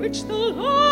which the Lord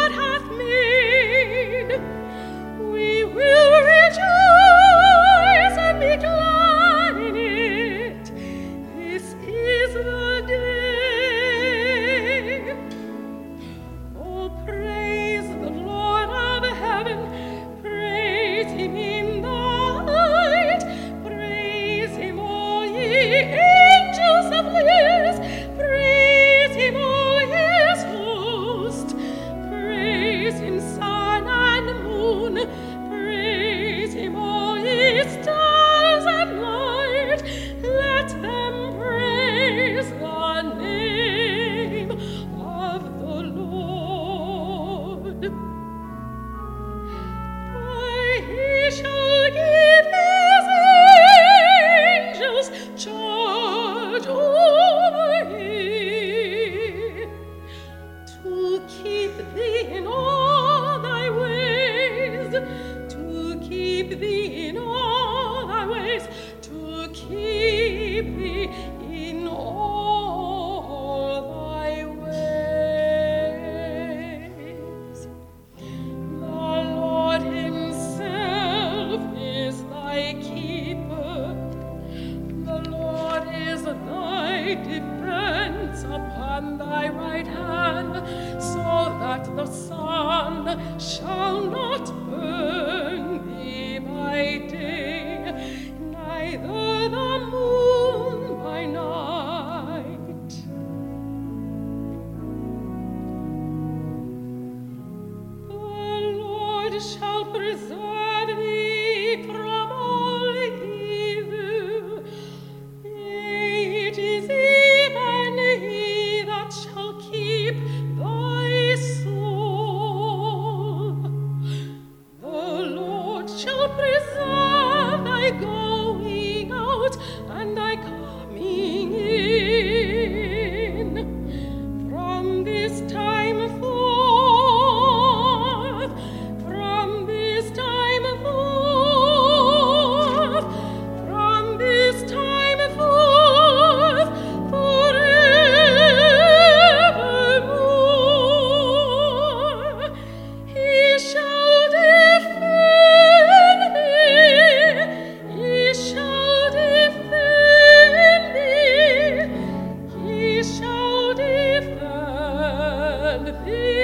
that the sun shall not burn thee by day, neither the moon by night. The Lord shall preserve. and thee.